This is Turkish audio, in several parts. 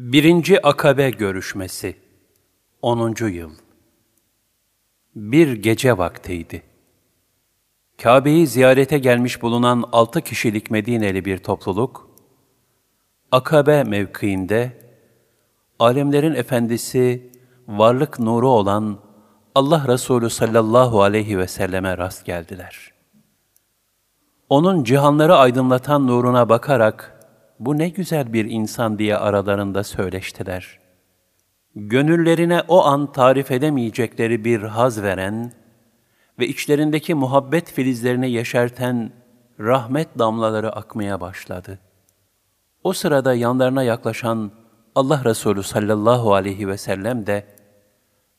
Birinci Akabe Görüşmesi 10. Yıl Bir gece vaktiydi. Kabe'yi ziyarete gelmiş bulunan altı kişilik Medineli bir topluluk, Akabe mevkiinde, alemlerin efendisi, varlık nuru olan Allah Resulü sallallahu aleyhi ve selleme rast geldiler. Onun cihanları aydınlatan nuruna bakarak, bu ne güzel bir insan diye aralarında söyleştiler. Gönüllerine o an tarif edemeyecekleri bir haz veren ve içlerindeki muhabbet filizlerini yeşerten rahmet damlaları akmaya başladı. O sırada yanlarına yaklaşan Allah Resulü sallallahu aleyhi ve sellem de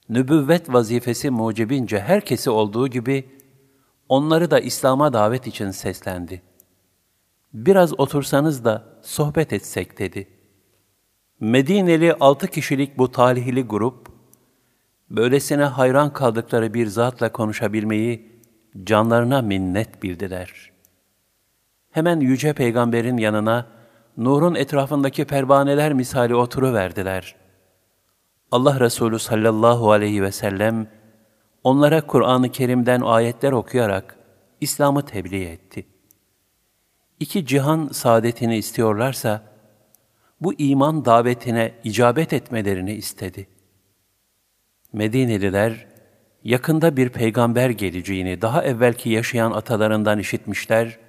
nübüvvet vazifesi mucibince herkesi olduğu gibi onları da İslam'a davet için seslendi biraz otursanız da sohbet etsek dedi. Medineli altı kişilik bu talihli grup, böylesine hayran kaldıkları bir zatla konuşabilmeyi canlarına minnet bildiler. Hemen Yüce Peygamber'in yanına, nurun etrafındaki pervaneler misali oturuverdiler. Allah Resulü sallallahu aleyhi ve sellem, onlara Kur'an-ı Kerim'den ayetler okuyarak İslam'ı tebliğ etti.'' İki cihan saadetini istiyorlarsa, bu iman davetine icabet etmelerini istedi. Medineliler, yakında bir peygamber geleceğini daha evvelki yaşayan atalarından işitmişler,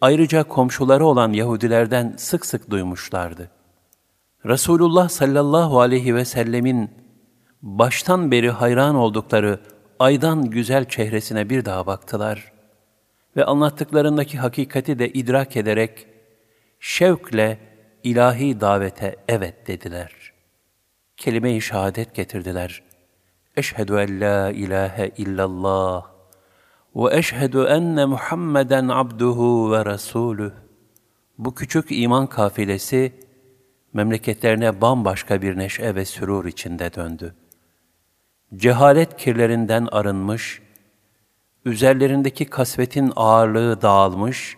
ayrıca komşuları olan Yahudilerden sık sık duymuşlardı. Resulullah sallallahu aleyhi ve sellemin baştan beri hayran oldukları aydan güzel çehresine bir daha baktılar ve anlattıklarındaki hakikati de idrak ederek şevkle ilahi davete evet dediler. Kelime-i şehadet getirdiler. Eşhedü en la ilahe illallah ve eşhedü enne Muhammeden abduhu ve rasuluh. Bu küçük iman kafilesi memleketlerine bambaşka bir neşe ve sürur içinde döndü. Cehalet kirlerinden arınmış, üzerlerindeki kasvetin ağırlığı dağılmış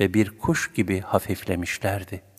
ve bir kuş gibi hafiflemişlerdi.''